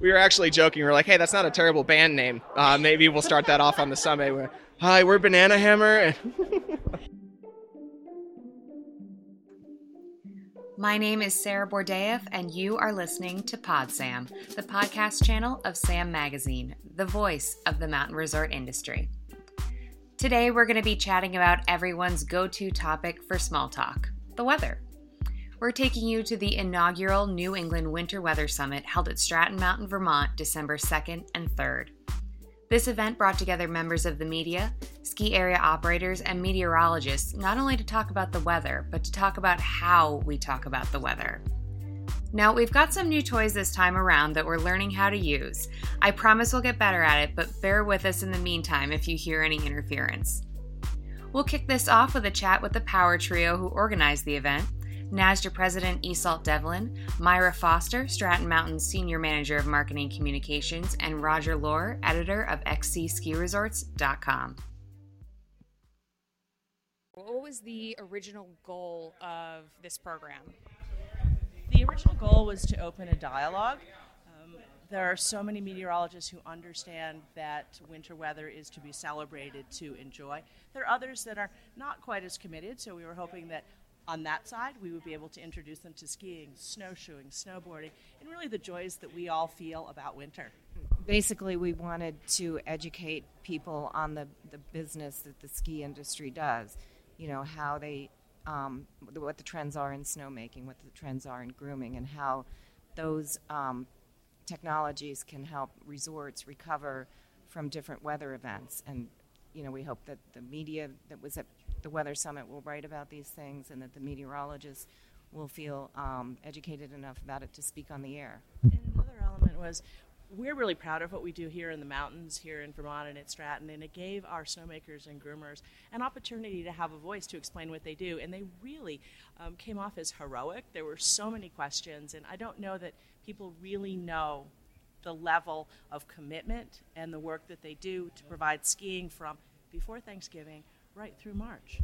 we were actually joking. We are like, hey, that's not a terrible band name. Uh, maybe we'll start that off on the summit. We're, Hi, we're Banana Hammer. My name is Sarah Bordeev, and you are listening to Pod Sam, the podcast channel of Sam Magazine, the voice of the mountain resort industry. Today, we're going to be chatting about everyone's go to topic for small talk the weather. We're taking you to the inaugural New England Winter Weather Summit held at Stratton Mountain, Vermont, December 2nd and 3rd. This event brought together members of the media, ski area operators, and meteorologists not only to talk about the weather, but to talk about how we talk about the weather. Now, we've got some new toys this time around that we're learning how to use. I promise we'll get better at it, but bear with us in the meantime if you hear any interference. We'll kick this off with a chat with the Power Trio who organized the event NASJA President Iseult Devlin, Myra Foster, Stratton Mountain's Senior Manager of Marketing Communications, and Roger Lohr, Editor of XCSkiResorts.com. What was the original goal of this program? The original goal was to open a dialogue. Um, there are so many meteorologists who understand that winter weather is to be celebrated, to enjoy. There are others that are not quite as committed, so we were hoping that on that side, we would be able to introduce them to skiing, snowshoeing, snowboarding, and really the joys that we all feel about winter. Basically, we wanted to educate people on the, the business that the ski industry does. You know, how they, um, what the trends are in snowmaking, what the trends are in grooming, and how those um, technologies can help resorts recover from different weather events. And, you know, we hope that the media that was at the Weather Summit will write about these things and that the meteorologists will feel um, educated enough about it to speak on the air. And another element was we're really proud of what we do here in the mountains, here in Vermont and at Stratton, and it gave our snowmakers and groomers an opportunity to have a voice to explain what they do. And they really um, came off as heroic. There were so many questions, and I don't know that people really know the level of commitment and the work that they do to provide skiing from before Thanksgiving right through March.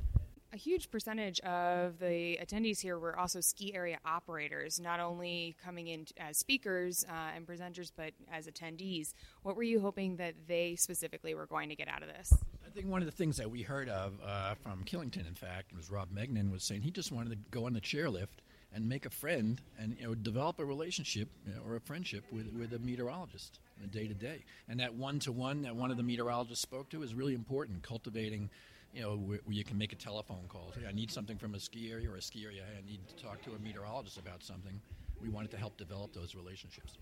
A huge percentage of the attendees here were also ski area operators, not only coming in as speakers uh, and presenters, but as attendees. What were you hoping that they specifically were going to get out of this? I think one of the things that we heard of uh, from Killington, in fact, was Rob Megnin was saying he just wanted to go on the chairlift and make a friend and you know develop a relationship you know, or a friendship with, with a meteorologist day to day. And that one to one that one of the meteorologists spoke to is really important, cultivating you know, where, where, you can make a telephone call. Say, I need something from a ski area or a ski area. I need to talk to a meteorologist about something. We wanted to help develop those relationships.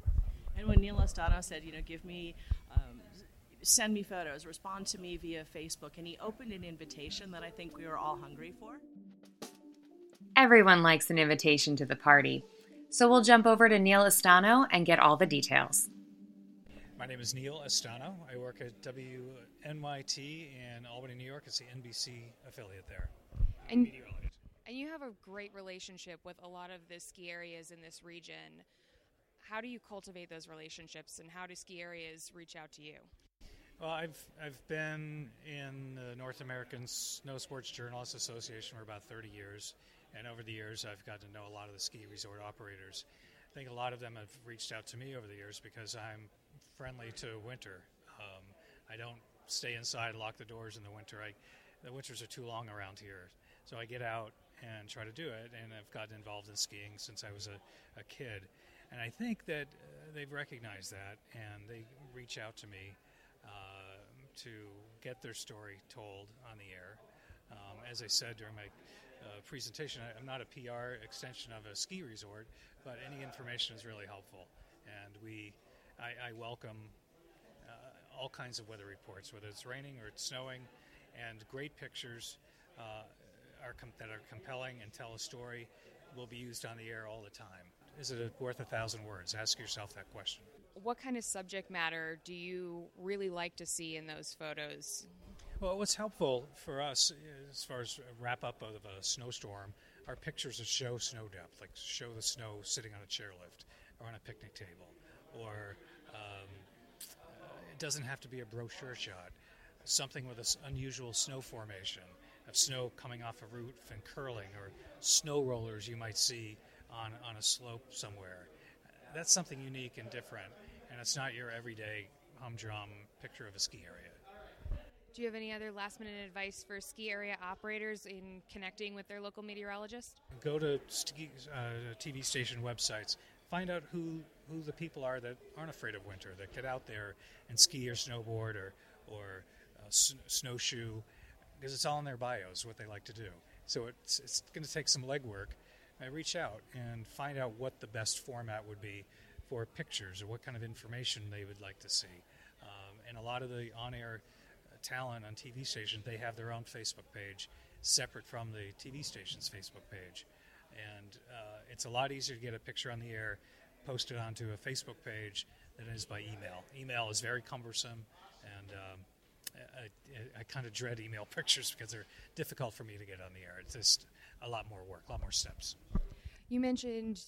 And when Neil Estano said, you know, give me, um, send me photos, respond to me via Facebook, and he opened an invitation that I think we were all hungry for. Everyone likes an invitation to the party. So we'll jump over to Neil Estano and get all the details. My name is Neil Estano. I work at WNYT in Albany, New York. It's the NBC affiliate there. And, and you have a great relationship with a lot of the ski areas in this region. How do you cultivate those relationships, and how do ski areas reach out to you? Well, I've I've been in the North American Snow Sports Journalists Association for about 30 years, and over the years, I've got to know a lot of the ski resort operators. I think a lot of them have reached out to me over the years because I'm friendly to winter. Um, I don't stay inside lock the doors in the winter. I, the winters are too long around here, so I get out and try to do it. And I've gotten involved in skiing since I was a, a kid, and I think that uh, they've recognized that and they reach out to me uh, to get their story told on the air. Um, as I said during my uh, presentation, I, I'm not a PR extension of a ski resort, but any information is really helpful, and we I, I welcome uh, all kinds of weather reports, whether it's raining or it's snowing, and great pictures uh, are com- that are compelling and tell a story will be used on the air all the time. Is it worth a thousand words? Ask yourself that question. What kind of subject matter do you really like to see in those photos? Well, what's helpful for us as far as a wrap up of a snowstorm are pictures that show snow depth, like show the snow sitting on a chairlift or on a picnic table or um, it doesn't have to be a brochure shot. Something with an unusual snow formation of snow coming off a roof and curling, or snow rollers you might see on, on a slope somewhere. That's something unique and different, and it's not your everyday humdrum picture of a ski area. Do you have any other last minute advice for ski area operators in connecting with their local meteorologist? Go to ski, uh, TV station websites. Find out who, who the people are that aren't afraid of winter, that get out there and ski or snowboard or, or uh, snowshoe, because it's all in their bios what they like to do. So it's, it's going to take some legwork. I reach out and find out what the best format would be for pictures or what kind of information they would like to see. Um, and a lot of the on air talent on TV stations, they have their own Facebook page separate from the TV station's Facebook page. And uh, it's a lot easier to get a picture on the air posted onto a Facebook page than it is by email. Email is very cumbersome, and um, I, I, I kind of dread email pictures because they're difficult for me to get on the air. It's just a lot more work, a lot more steps. You mentioned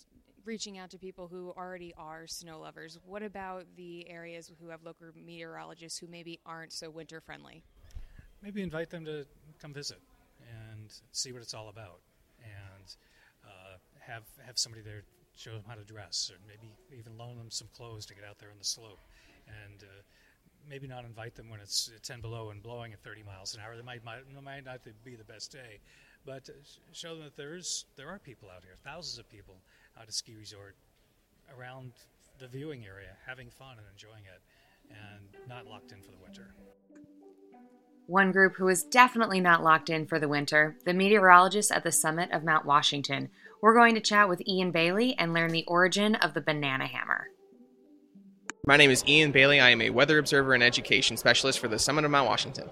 reaching out to people who already are snow lovers. What about the areas who have local meteorologists who maybe aren't so winter friendly? Maybe invite them to come visit and see what it's all about, have have somebody there show them how to dress, or maybe even loan them some clothes to get out there on the slope, and uh, maybe not invite them when it's 10 below and blowing at 30 miles an hour. That might might, might not be the best day, but show them that there's there are people out here, thousands of people out at ski resort around the viewing area, having fun and enjoying it, and not locked in for the winter. One group who is definitely not locked in for the winter, the meteorologists at the summit of Mount Washington. We're going to chat with Ian Bailey and learn the origin of the banana hammer. My name is Ian Bailey. I am a weather observer and education specialist for the summit of Mount Washington.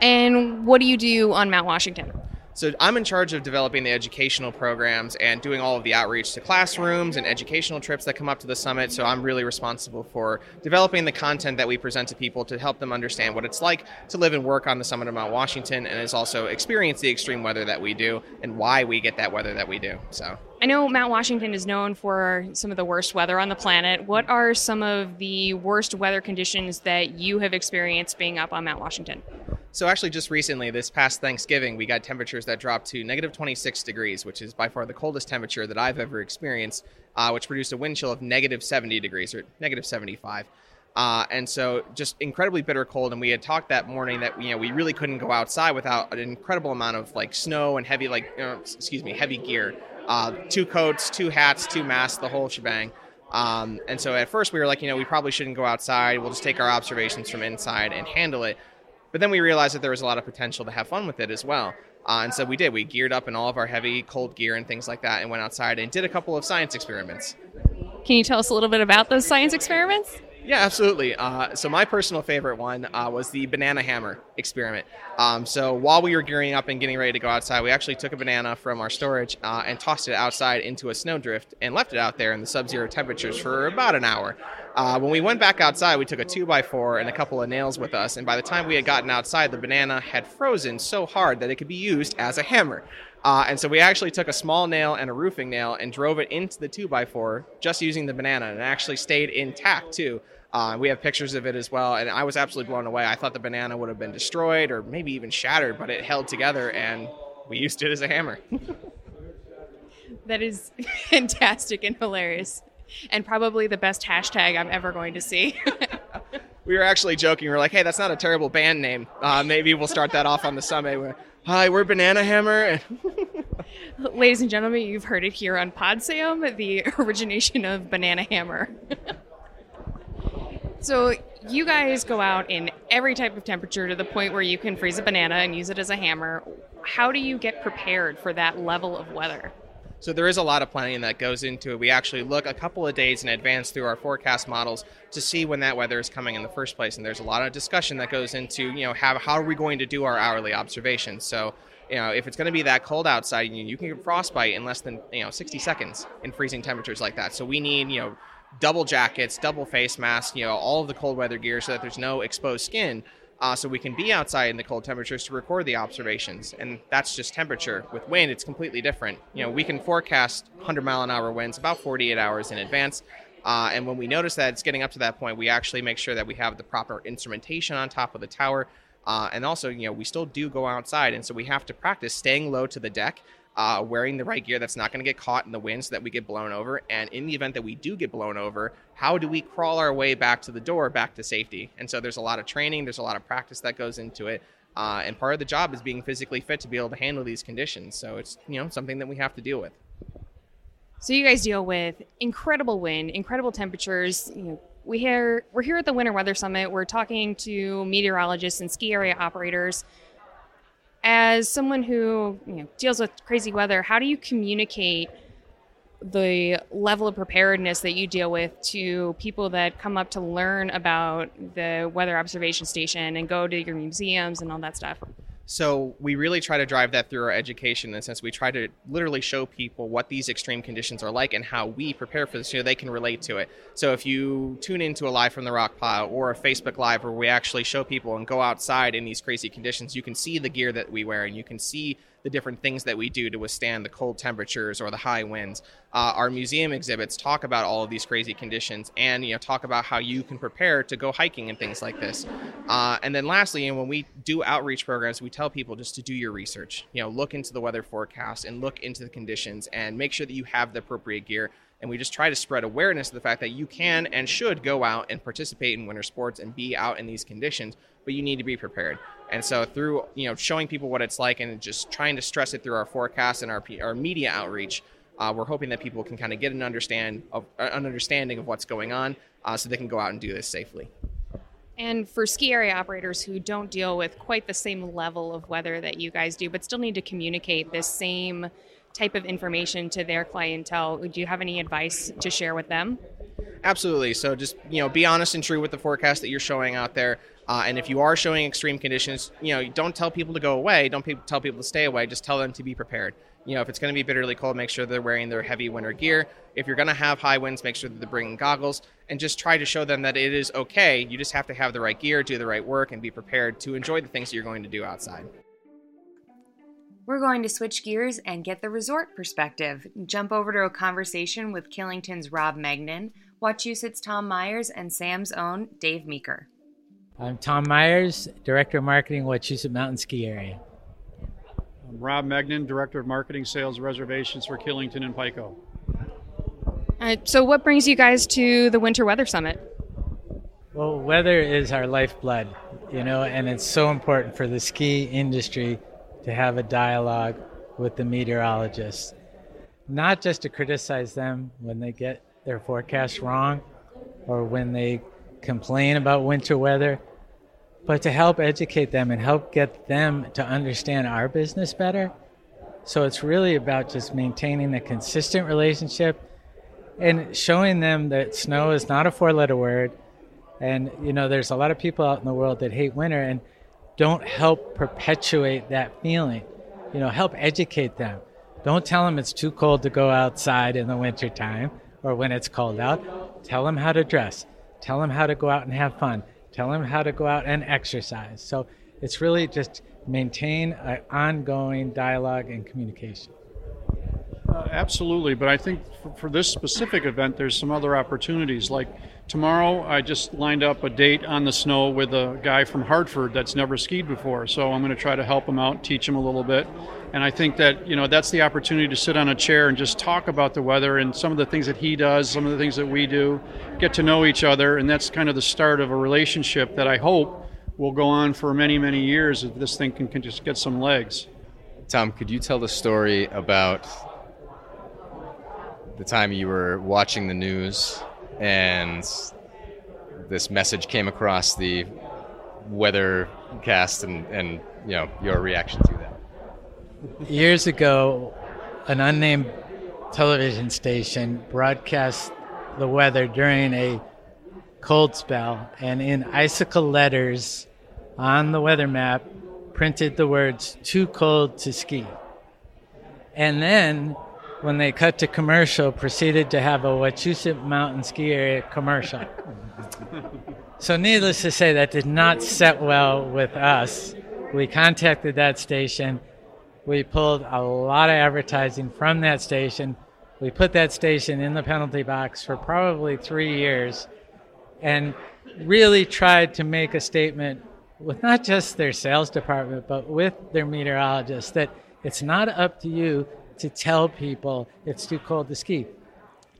And what do you do on Mount Washington? So I'm in charge of developing the educational programs and doing all of the outreach to classrooms and educational trips that come up to the summit. So I'm really responsible for developing the content that we present to people to help them understand what it's like to live and work on the summit of Mount Washington and is also experience the extreme weather that we do and why we get that weather that we do. So I know Mount Washington is known for some of the worst weather on the planet. What are some of the worst weather conditions that you have experienced being up on Mount Washington? So actually, just recently, this past Thanksgiving, we got temperatures that dropped to negative 26 degrees, which is by far the coldest temperature that I've ever experienced, uh, which produced a wind chill of negative 70 degrees or negative 75. Uh, and so just incredibly bitter cold. And we had talked that morning that you know we really couldn't go outside without an incredible amount of like snow and heavy like uh, excuse me heavy gear, uh, two coats, two hats, two masks, the whole shebang. Um, and so at first we were like, you know, we probably shouldn't go outside. We'll just take our observations from inside and handle it. But then we realized that there was a lot of potential to have fun with it as well. Uh, and so we did. We geared up in all of our heavy cold gear and things like that and went outside and did a couple of science experiments. Can you tell us a little bit about those science experiments? Yeah, absolutely. Uh, so my personal favorite one uh, was the banana hammer experiment. Um, so while we were gearing up and getting ready to go outside, we actually took a banana from our storage uh, and tossed it outside into a snowdrift and left it out there in the sub-zero temperatures for about an hour. Uh, when we went back outside, we took a two by four and a couple of nails with us, and by the time we had gotten outside, the banana had frozen so hard that it could be used as a hammer. Uh, and so we actually took a small nail and a roofing nail and drove it into the 2x4 just using the banana and it actually stayed intact too. Uh, we have pictures of it as well, and I was absolutely blown away. I thought the banana would have been destroyed or maybe even shattered, but it held together and we used it as a hammer. that is fantastic and hilarious, and probably the best hashtag I'm ever going to see. we were actually joking. We were like, hey, that's not a terrible band name. Uh, maybe we'll start that off on the summit. We're, Hi, we're Banana Hammer. Ladies and gentlemen, you've heard it here on Podsam, the origination of Banana Hammer. So, you guys go out in every type of temperature to the point where you can freeze a banana and use it as a hammer. How do you get prepared for that level of weather? So there is a lot of planning that goes into it. We actually look a couple of days in advance through our forecast models to see when that weather is coming in the first place. And there's a lot of discussion that goes into, you know, how, how are we going to do our hourly observations? So, you know, if it's going to be that cold outside, you, you can get frostbite in less than, you know, 60 seconds in freezing temperatures like that. So we need, you know, double jackets, double face masks, you know, all of the cold weather gear so that there's no exposed skin uh, so we can be outside in the cold temperatures to record the observations. And that's just temperature. With wind, it's completely different. You know, we can forecast 100 mile an hour winds about 48 hours in advance. Uh, and when we notice that it's getting up to that point, we actually make sure that we have the proper instrumentation on top of the tower. Uh, and also, you know, we still do go outside, and so we have to practice staying low to the deck uh, wearing the right gear that's not going to get caught in the wind so that we get blown over. And in the event that we do get blown over, how do we crawl our way back to the door, back to safety? And so there's a lot of training, there's a lot of practice that goes into it. Uh, and part of the job is being physically fit to be able to handle these conditions. So it's you know something that we have to deal with. So you guys deal with incredible wind, incredible temperatures. You know, we hear we're here at the Winter Weather Summit. We're talking to meteorologists and ski area operators. As someone who you know, deals with crazy weather, how do you communicate the level of preparedness that you deal with to people that come up to learn about the weather observation station and go to your museums and all that stuff? So we really try to drive that through our education in the sense we try to literally show people what these extreme conditions are like and how we prepare for this so they can relate to it. So if you tune into a live from the rock pile or a Facebook live where we actually show people and go outside in these crazy conditions, you can see the gear that we wear and you can see the different things that we do to withstand the cold temperatures or the high winds. Uh, our museum exhibits talk about all of these crazy conditions and you know talk about how you can prepare to go hiking and things like this. Uh, and then lastly, and when we do outreach programs, we tell people just to do your research. You know, look into the weather forecast and look into the conditions and make sure that you have the appropriate gear and we just try to spread awareness of the fact that you can and should go out and participate in winter sports and be out in these conditions but you need to be prepared and so through you know showing people what it's like and just trying to stress it through our forecasts and our, our media outreach uh, we're hoping that people can kind of get an understand of an understanding of what's going on uh, so they can go out and do this safely and for ski area operators who don't deal with quite the same level of weather that you guys do, but still need to communicate this same type of information to their clientele, do you have any advice to share with them? Absolutely. So just you know, be honest and true with the forecast that you're showing out there. Uh, and if you are showing extreme conditions, you know, don't tell people to go away. Don't pe- tell people to stay away. Just tell them to be prepared. You know, if it's going to be bitterly cold, make sure they're wearing their heavy winter gear. If you're going to have high winds, make sure that they're bringing goggles and just try to show them that it is okay. You just have to have the right gear, do the right work, and be prepared to enjoy the things that you're going to do outside. We're going to switch gears and get the resort perspective. Jump over to a conversation with Killington's Rob Megnin, Wachusett's Tom Myers, and Sam's own Dave Meeker. I'm Tom Myers, Director of Marketing, Wachusett Mountain Ski Area. I'm Rob Megnin, Director of Marketing Sales Reservations for Killington and Pico. Uh, so, what brings you guys to the Winter Weather Summit? Well, weather is our lifeblood, you know, and it's so important for the ski industry to have a dialogue with the meteorologists, not just to criticize them when they get their forecast wrong or when they complain about winter weather, but to help educate them and help get them to understand our business better. So it's really about just maintaining a consistent relationship and showing them that snow is not a four letter word. And, you know, there's a lot of people out in the world that hate winter and don't help perpetuate that feeling. You know, help educate them. Don't tell them it's too cold to go outside in the wintertime or when it's cold out. Tell them how to dress. Tell them how to go out and have fun. Tell them how to go out and exercise. So it's really just maintain an ongoing dialogue and communication. Uh, absolutely, but I think for, for, this specific event, there's some other opportunities. Like tomorrow, I just lined up a date on the snow with a guy from Hartford that's never skied before. So I'm going to try to help him out, teach him a little bit. And I think that you know that's the opportunity to sit on a chair and just talk about the weather and some of the things that he does, some of the things that we do, get to know each other, and that's kind of the start of a relationship that I hope will go on for many, many years if this thing can, can just get some legs. Tom, could you tell the story about the time you were watching the news and this message came across the weather cast and, and you know your reaction to that? Years ago, an unnamed television station broadcast the weather during a cold spell, and in icicle letters on the weather map, printed the words "too cold to ski." And then, when they cut to commercial, proceeded to have a Wachusett Mountain Ski Area commercial. so, needless to say, that did not set well with us. We contacted that station we pulled a lot of advertising from that station. We put that station in the penalty box for probably three years and really tried to make a statement with not just their sales department, but with their meteorologists that it's not up to you to tell people it's too cold to ski.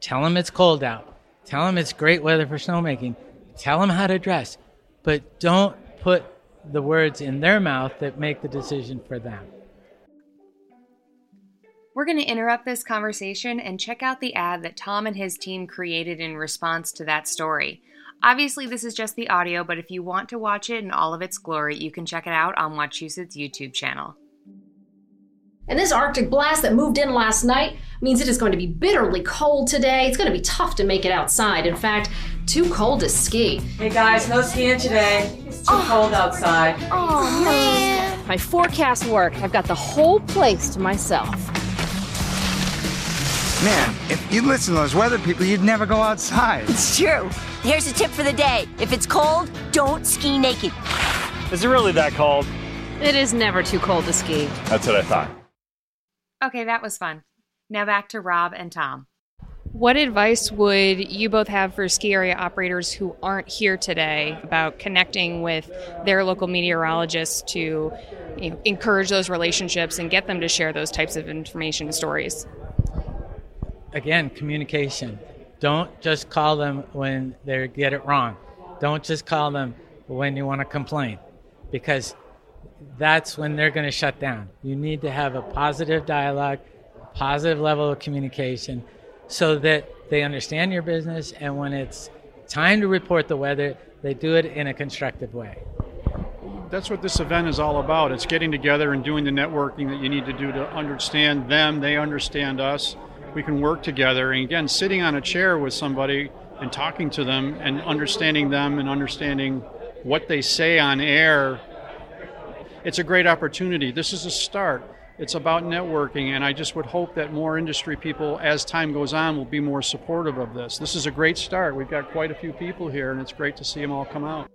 Tell them it's cold out. Tell them it's great weather for snowmaking. Tell them how to dress. But don't put the words in their mouth that make the decision for them. We're going to interrupt this conversation and check out the ad that Tom and his team created in response to that story. Obviously, this is just the audio, but if you want to watch it in all of its glory, you can check it out on Wachusett's YouTube channel. And this Arctic blast that moved in last night means it is going to be bitterly cold today. It's going to be tough to make it outside. In fact, too cold to ski. Hey guys, no skiing today. It's too oh. cold outside. Oh man. My forecast worked. I've got the whole place to myself. Man, if you listen to those weather people, you'd never go outside. It's true. Here's a tip for the day. If it's cold, don't ski naked. Is it really that cold? It is never too cold to ski. That's what I thought. Okay, that was fun. Now back to Rob and Tom. What advice would you both have for ski area operators who aren't here today about connecting with their local meteorologists to you know, encourage those relationships and get them to share those types of information and stories? Again, communication. Don't just call them when they get it wrong. Don't just call them when you want to complain because that's when they're going to shut down. You need to have a positive dialogue, positive level of communication so that they understand your business and when it's time to report the weather, they do it in a constructive way. That's what this event is all about. It's getting together and doing the networking that you need to do to understand them, they understand us. We can work together. And again, sitting on a chair with somebody and talking to them and understanding them and understanding what they say on air, it's a great opportunity. This is a start. It's about networking, and I just would hope that more industry people, as time goes on, will be more supportive of this. This is a great start. We've got quite a few people here, and it's great to see them all come out.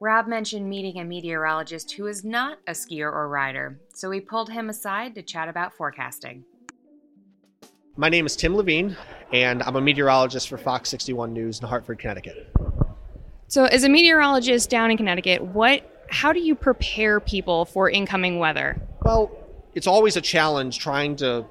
Rob mentioned meeting a meteorologist who is not a skier or rider, so we pulled him aside to chat about forecasting. My name is Tim Levine, and I'm a meteorologist for Fox 61 News in Hartford, Connecticut. So, as a meteorologist down in Connecticut, what how do you prepare people for incoming weather? Well, it's always a challenge trying to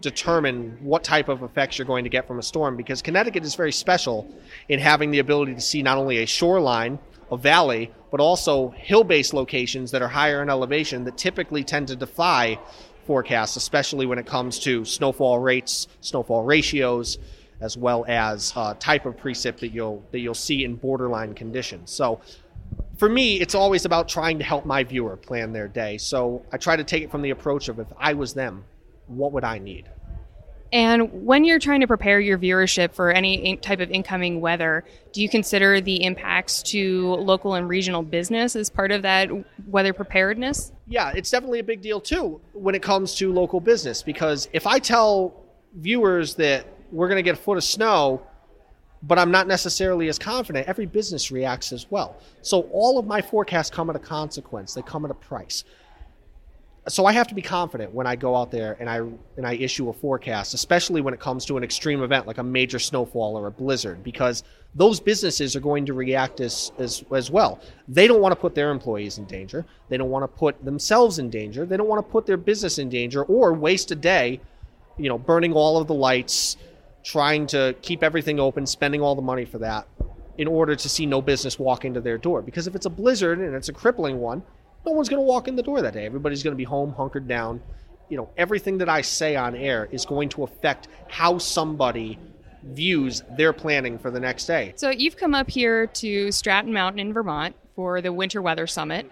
determine what type of effects you're going to get from a storm because Connecticut is very special in having the ability to see not only a shoreline, a valley, but also hill based locations that are higher in elevation that typically tend to defy forecasts, especially when it comes to snowfall rates, snowfall ratios, as well as uh, type of precip that you'll that you'll see in borderline conditions. So for me, it's always about trying to help my viewer plan their day. So I try to take it from the approach of if I was them, what would I need? And when you're trying to prepare your viewership for any type of incoming weather, do you consider the impacts to local and regional business as part of that weather preparedness? Yeah, it's definitely a big deal too when it comes to local business because if I tell viewers that we're going to get a foot of snow but I'm not necessarily as confident. Every business reacts as well. So all of my forecasts come at a consequence. They come at a price. So I have to be confident when I go out there and I and I issue a forecast, especially when it comes to an extreme event like a major snowfall or a blizzard, because those businesses are going to react as as, as well. They don't want to put their employees in danger. They don't want to put themselves in danger. They don't want to put their business in danger or waste a day, you know, burning all of the lights, trying to keep everything open, spending all the money for that in order to see no business walk into their door. Because if it's a blizzard and it's a crippling one, no one's going to walk in the door that day. Everybody's going to be home, hunkered down. You know, everything that I say on air is going to affect how somebody views their planning for the next day. So you've come up here to Stratton Mountain in Vermont for the Winter Weather Summit.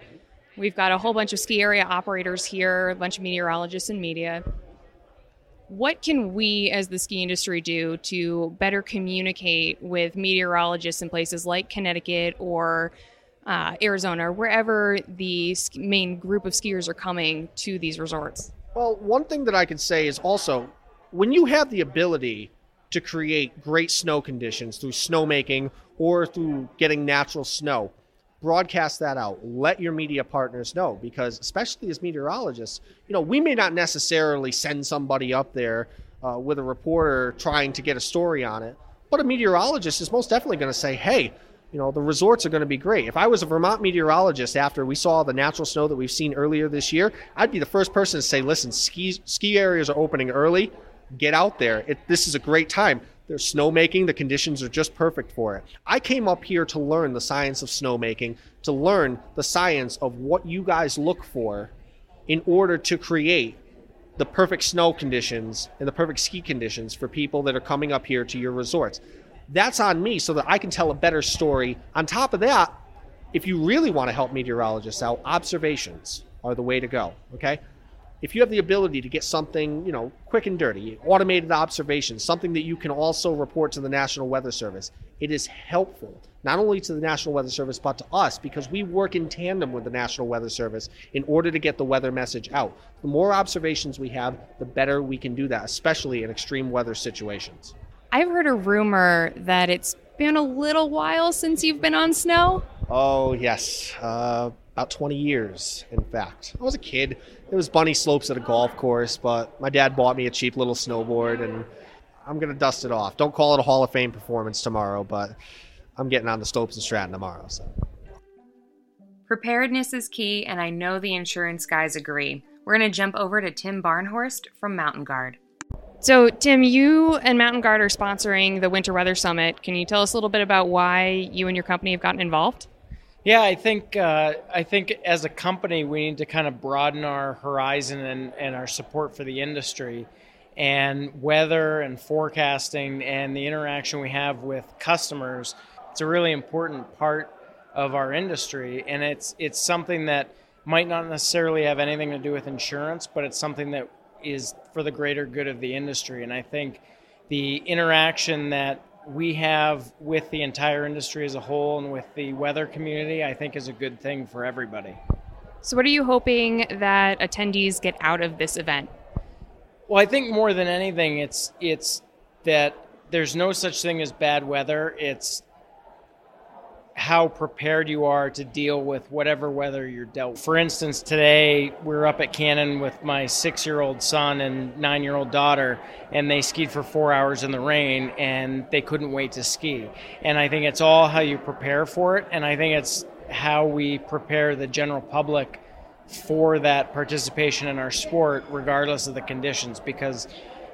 We've got a whole bunch of ski area operators here, a bunch of meteorologists and media what can we as the ski industry do to better communicate with meteorologists in places like Connecticut or uh, Arizona, wherever the main group of skiers are coming to these resorts? Well, one thing that I could say is also when you have the ability to create great snow conditions through snowmaking or through getting natural snow, broadcast that out. Let your media partners know because, especially as meteorologists, you know, we may not necessarily send somebody up there uh, with a reporter trying to get a story on it, but a meteorologist is most definitely going to say, hey, you know, the resorts are going to be great. If I was a Vermont meteorologist after we saw the natural snow that we've seen earlier this year, I'd be the first person to say, listen, ski, ski areas are opening early. Get out there. It, this is a great time. There's snowmaking. The conditions are just perfect for it. I came up here to learn the science of snowmaking, to learn the science of what you guys look for in order to create the perfect snow conditions and the perfect ski conditions for people that are coming up here to your resorts. That's on me so that I can tell a better story. On top of that, if you really want to help meteorologists out, observations are the way to go. Okay? If you have the ability to get something, you know, quick and dirty, automated observations, something that you can also report to the National Weather Service, it is helpful not only to the National Weather Service but to us because we work in tandem with the National Weather Service in order to get the weather message out. The more observations we have, the better we can do that, especially in extreme weather situations. I've heard a rumor that it's been a little while since you've been on snow. Oh, yes. Uh, about 20 years, in fact. I was a kid. It was bunny slopes at a golf course, but my dad bought me a cheap little snowboard, and I'm going to dust it off. Don't call it a Hall of Fame performance tomorrow, but I'm getting on the slopes in Stratton tomorrow. So. Preparedness is key, and I know the insurance guys agree. We're going to jump over to Tim Barnhorst from Mountain Guard. So, Tim, you and Mountain Guard are sponsoring the Winter Weather Summit. Can you tell us a little bit about why you and your company have gotten involved? Yeah, I think uh, I think as a company we need to kind of broaden our horizon and, and our support for the industry, and weather and forecasting and the interaction we have with customers. It's a really important part of our industry, and it's it's something that might not necessarily have anything to do with insurance, but it's something that is for the greater good of the industry. And I think the interaction that we have with the entire industry as a whole and with the weather community, I think is a good thing for everybody. So, what are you hoping that attendees get out of this event? Well, I think more than anything, it's it's that there's no such thing as bad weather. It's how prepared you are to deal with whatever weather you're dealt. For instance, today we are up at Cannon with my six year old son and nine year old daughter, and they skied for four hours in the rain and they couldn't wait to ski. And I think it's all how you prepare for it, and I think it's how we prepare the general public for that participation in our sport, regardless of the conditions, because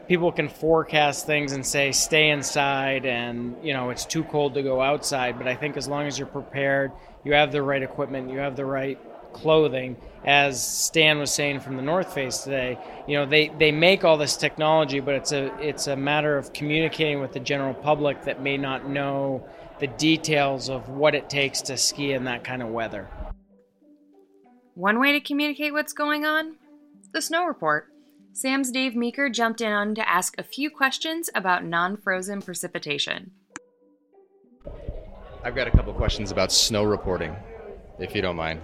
people can forecast things and say stay inside and you know it's too cold to go outside. But i think as long as you're prepared you have the right equipment you have the right clothing. As stan was saying from the north face today you know they, they make all this technology but it's a it's a matter of communicating with the general public that may not know the details of what it takes to ski in that kind of weather. One way to communicate what's going on? The snow report Sam's Dave Meeker jumped in on to ask a few questions about non frozen precipitation. I've got a couple questions about snow reporting, if you don't mind.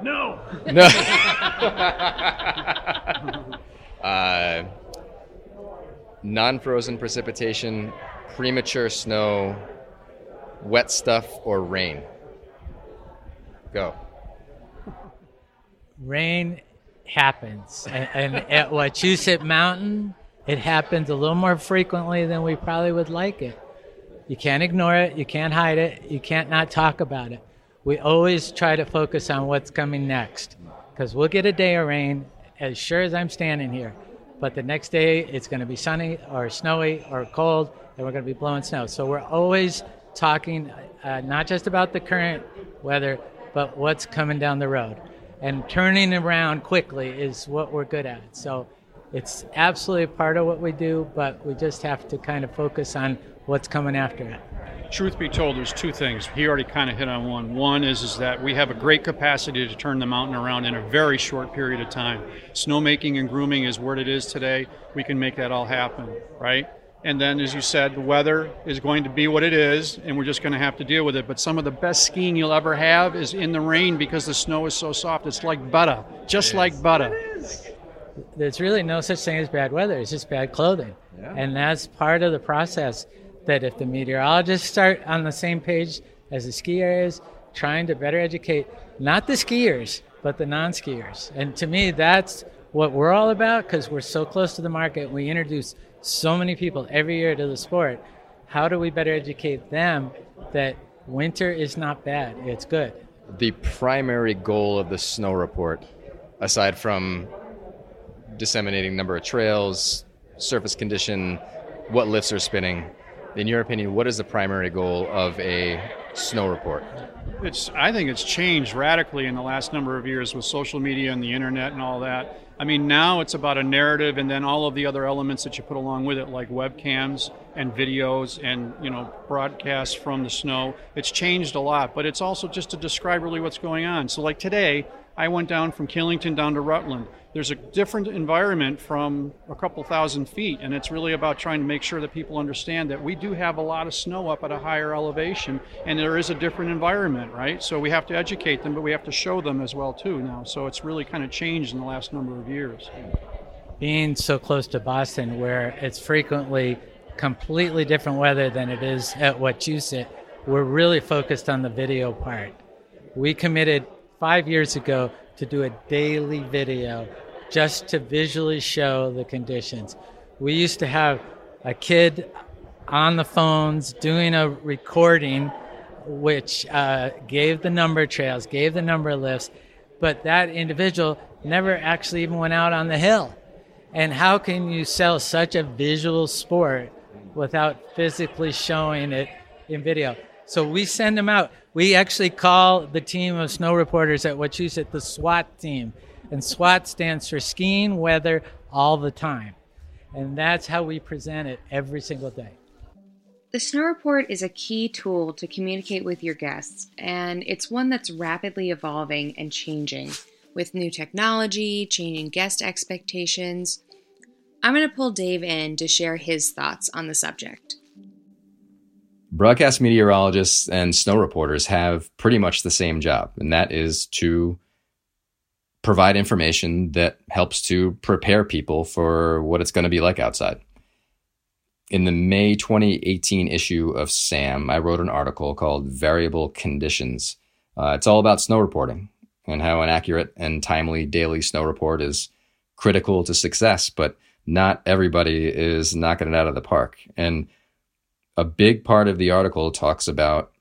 No. No. uh, non frozen precipitation, premature snow, wet stuff, or rain? Go. Rain happens. and, and at Wachusett Mountain, it happens a little more frequently than we probably would like it. You can't ignore it. You can't hide it. You can't not talk about it. We always try to focus on what's coming next because we'll get a day of rain as sure as I'm standing here. But the next day it's going to be sunny or snowy or cold and we're going to be blowing snow. So we're always talking uh, not just about the current weather, but what's coming down the road and turning around quickly is what we're good at. So it's absolutely part of what we do, but we just have to kind of focus on what's coming after it. Truth be told, there's two things. He already kind of hit on one. One is is that we have a great capacity to turn the mountain around in a very short period of time. Snowmaking and grooming is what it is today. We can make that all happen, right? And then, as you said, the weather is going to be what it is, and we're just going to have to deal with it. But some of the best skiing you'll ever have is in the rain because the snow is so soft. It's like butter, just like butter. There's really no such thing as bad weather. It's just bad clothing, yeah. and that's part of the process. That if the meteorologists start on the same page as the ski areas, trying to better educate not the skiers but the non-skiers, and to me, that's what we're all about because we're so close to the market. We introduce so many people every year to the sport how do we better educate them that winter is not bad, it's good? The primary goal of the snow report, aside from disseminating number of trails, surface condition, what lifts are spinning, in your opinion, what is the primary goal of a snow report? It's, I think it's changed radically in the last number of years with social media and the internet and all that. I mean, now it's about a narrative and then all of the other elements that you put along with it, like webcams and videos and, you know, broadcasts from the snow. It's changed a lot, but it's also just to describe really what's going on. So, like today, I went down from Killington down to Rutland. There's a different environment from a couple thousand feet, and it's really about trying to make sure that people understand that we do have a lot of snow up at a higher elevation, and there is a different environment, right? So we have to educate them, but we have to show them as well too now. So it's really kind of changed in the last number of years. Being so close to Boston, where it's frequently completely different weather than it is at Wachusett, we're really focused on the video part. We committed five years ago to do a daily video just to visually show the conditions. We used to have a kid on the phones doing a recording which uh, gave the number trails, gave the number lifts, but that individual never actually even went out on the hill. And how can you sell such a visual sport without physically showing it in video? So we send them out. We actually call the team of snow reporters at Wachusett the SWAT team. And SWAT stands for skiing weather all the time. And that's how we present it every single day. The Snow Report is a key tool to communicate with your guests, and it's one that's rapidly evolving and changing with new technology, changing guest expectations. I'm going to pull Dave in to share his thoughts on the subject. Broadcast meteorologists and snow reporters have pretty much the same job, and that is to provide information that helps to prepare people for what it's going to be like outside. In the May 2018 issue of SAM, I wrote an article called Variable Conditions. Uh, it's all about snow reporting and how an accurate and timely daily snow report is critical to success, but not everybody is knocking it out of the park. And a big part of the article talks about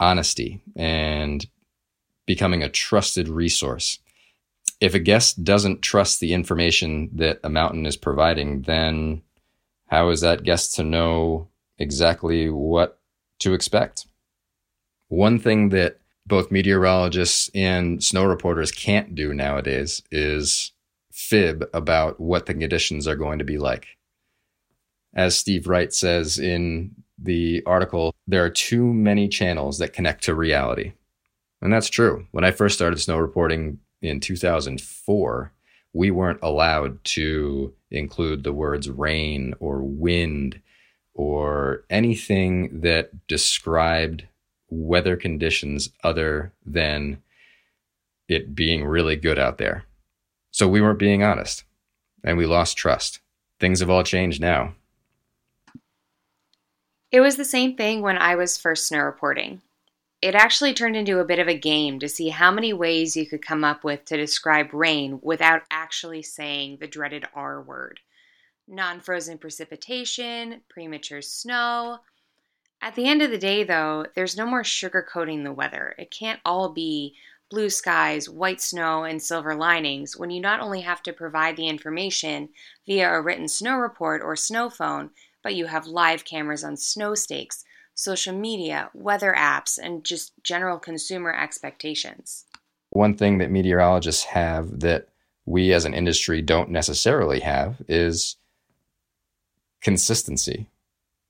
honesty and becoming a trusted resource. If a guest doesn't trust the information that a mountain is providing, then how is that guest to know exactly what to expect? One thing that both meteorologists and snow reporters can't do nowadays is fib about what the conditions are going to be like. As Steve Wright says in the article, there are too many channels that connect to reality. And that's true. When I first started snow reporting in 2004, we weren't allowed to include the words rain or wind or anything that described weather conditions other than it being really good out there. So we weren't being honest and we lost trust. Things have all changed now. It was the same thing when I was first snow reporting. It actually turned into a bit of a game to see how many ways you could come up with to describe rain without actually saying the dreaded R word. Non frozen precipitation, premature snow. At the end of the day, though, there's no more sugarcoating the weather. It can't all be blue skies, white snow, and silver linings when you not only have to provide the information via a written snow report or snow phone, but you have live cameras on snow stakes, social media, weather apps, and just general consumer expectations. One thing that meteorologists have that we as an industry don't necessarily have is consistency.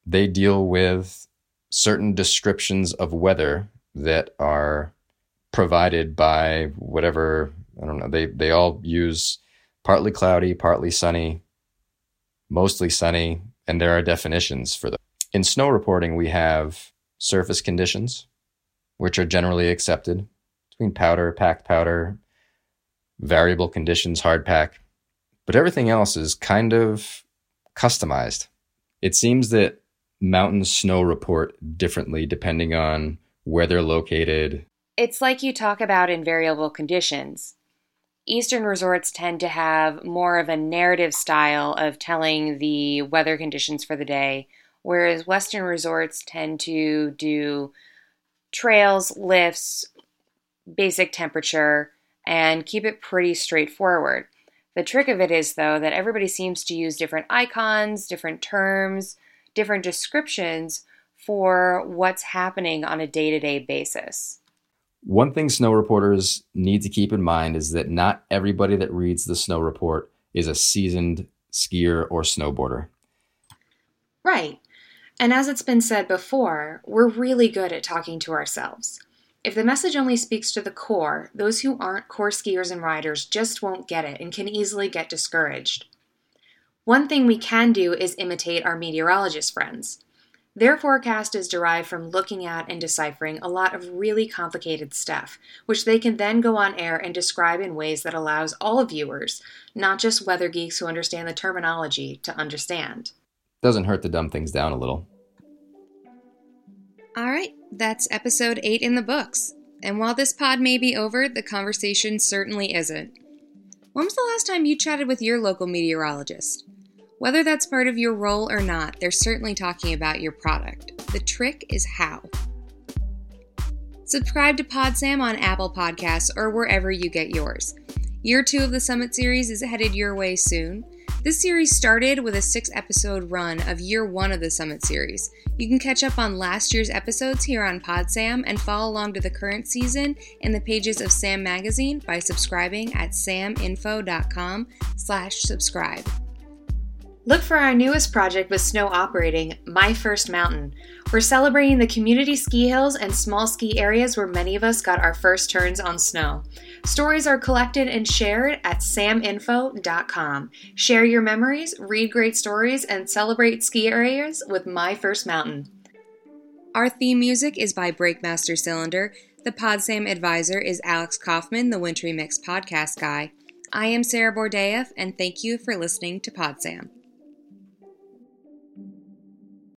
They deal with certain descriptions of weather that are provided by whatever, I don't know, they, they all use partly cloudy, partly sunny, mostly sunny, and there are definitions for them. In snow reporting, we have surface conditions, which are generally accepted between powder, packed powder, variable conditions, hard pack. But everything else is kind of customized. It seems that mountains snow report differently depending on where they're located. It's like you talk about in variable conditions. Eastern resorts tend to have more of a narrative style of telling the weather conditions for the day, whereas Western resorts tend to do trails, lifts, basic temperature, and keep it pretty straightforward. The trick of it is, though, that everybody seems to use different icons, different terms, different descriptions for what's happening on a day to day basis. One thing snow reporters need to keep in mind is that not everybody that reads the snow report is a seasoned skier or snowboarder. Right. And as it's been said before, we're really good at talking to ourselves. If the message only speaks to the core, those who aren't core skiers and riders just won't get it and can easily get discouraged. One thing we can do is imitate our meteorologist friends. Their forecast is derived from looking at and deciphering a lot of really complicated stuff, which they can then go on air and describe in ways that allows all viewers, not just weather geeks who understand the terminology, to understand. Doesn't hurt to dumb things down a little. All right, that's episode 8 in the books. And while this pod may be over, the conversation certainly isn't. When was the last time you chatted with your local meteorologist? Whether that's part of your role or not, they're certainly talking about your product. The trick is how. Subscribe to PodSam on Apple Podcasts or wherever you get yours. Year two of the Summit Series is headed your way soon. This series started with a six episode run of year one of the Summit Series. You can catch up on last year's episodes here on PodSam and follow along to the current season in the pages of Sam Magazine by subscribing at saminfo.com slash subscribe. Look for our newest project with snow operating, My First Mountain. We're celebrating the community ski hills and small ski areas where many of us got our first turns on snow. Stories are collected and shared at saminfo.com. Share your memories, read great stories, and celebrate ski areas with My First Mountain. Our theme music is by Breakmaster Cylinder. The PodSam advisor is Alex Kaufman, the Wintry Mix podcast guy. I am Sarah Bordeeff, and thank you for listening to PodSam.